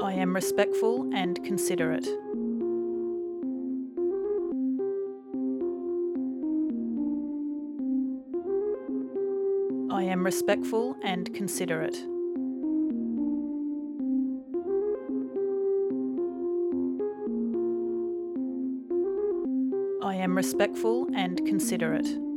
I am respectful and considerate. I am respectful and considerate. I am respectful and considerate.